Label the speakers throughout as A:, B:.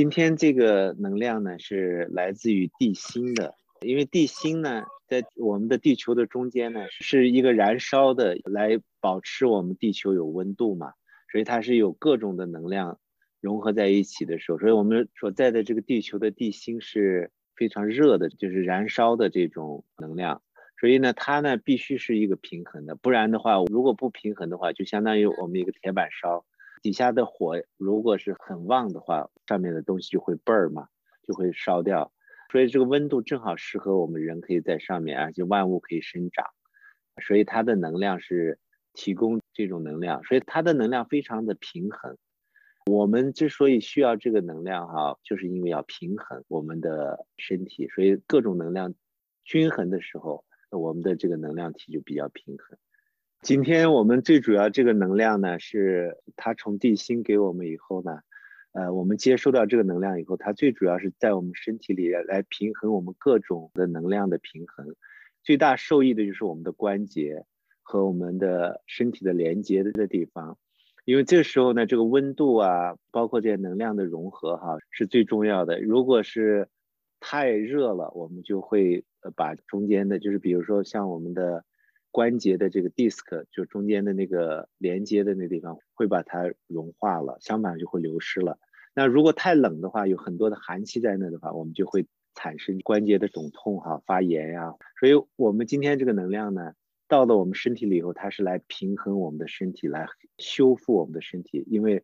A: 今天这个能量呢是来自于地心的，因为地心呢在我们的地球的中间呢是一个燃烧的，来保持我们地球有温度嘛，所以它是有各种的能量融合在一起的时候，所以我们所在的这个地球的地心是非常热的，就是燃烧的这种能量，所以呢它呢必须是一个平衡的，不然的话如果不平衡的话，就相当于我们一个铁板烧。底下的火如果是很旺的话，上面的东西就会倍儿嘛，就会烧掉。所以这个温度正好适合我们人可以在上面，而且万物可以生长。所以它的能量是提供这种能量，所以它的能量非常的平衡。我们之所以需要这个能量哈，就是因为要平衡我们的身体，所以各种能量均衡的时候，我们的这个能量体就比较平衡。今天我们最主要这个能量呢，是它从地心给我们以后呢，呃，我们接收到这个能量以后，它最主要是在我们身体里来平衡我们各种的能量的平衡，最大受益的就是我们的关节和我们的身体的连接的地方，因为这时候呢，这个温度啊，包括这些能量的融合哈，是最重要的。如果是太热了，我们就会把中间的，就是比如说像我们的。关节的这个 disc 就中间的那个连接的那地方会把它融化了，相反就会流失了。那如果太冷的话，有很多的寒气在那的话，我们就会产生关节的肿痛哈、发炎呀。所以我们今天这个能量呢，到了我们身体里以后，它是来平衡我们的身体，来修复我们的身体。因为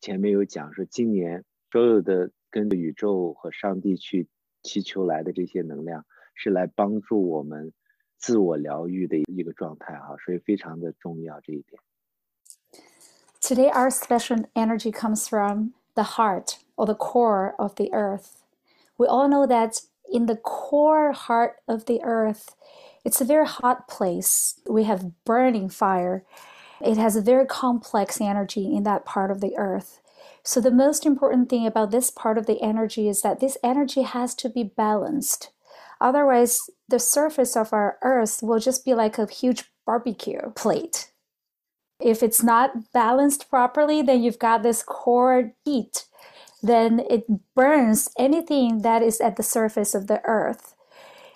A: 前面有讲说，今年所有的跟着宇宙和上帝去祈求来的这些能量，是来帮助我们。自我疗愈的一个状态哈，所以非常的重要这一点。
B: Today, our special energy comes from the heart or the core of the earth. We all know that in the core heart of the earth, it's a very hot place. We have burning fire. It has a very complex energy in that part of the earth. So, the most important thing about this part of the energy is that this energy has to be balanced. Otherwise, the surface of our earth will just be like a huge barbecue plate. If it's not balanced properly, then you've got this core heat. Then it burns anything that is at the surface of the earth.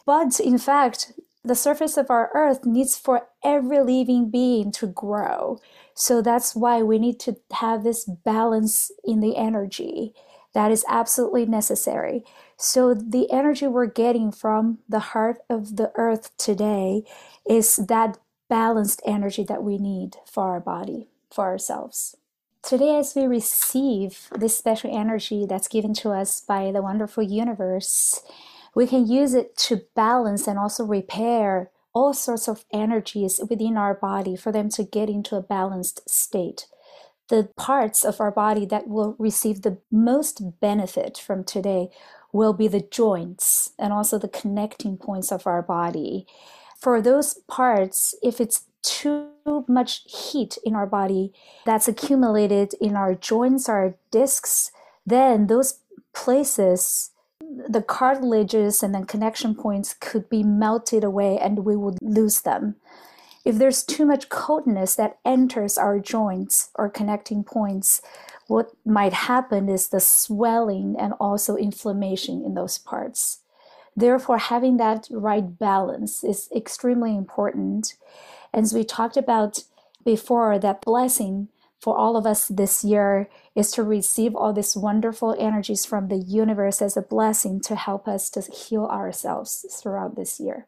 B: But in fact, the surface of our earth needs for every living being to grow. So that's why we need to have this balance in the energy. That is absolutely necessary. So, the energy we're getting from the heart of the earth today is that balanced energy that we need for our body, for ourselves. Today, as we receive this special energy that's given to us by the wonderful universe, we can use it to balance and also repair all sorts of energies within our body for them to get into a balanced state the parts of our body that will receive the most benefit from today will be the joints and also the connecting points of our body. For those parts, if it's too much heat in our body that's accumulated in our joints, our discs, then those places, the cartilages and then connection points could be melted away and we would lose them. If there's too much coldness that enters our joints or connecting points, what might happen is the swelling and also inflammation in those parts. Therefore, having that right balance is extremely important. As we talked about before, that blessing for all of us this year is to receive all these wonderful energies from the universe as a blessing to help us to heal ourselves throughout this year.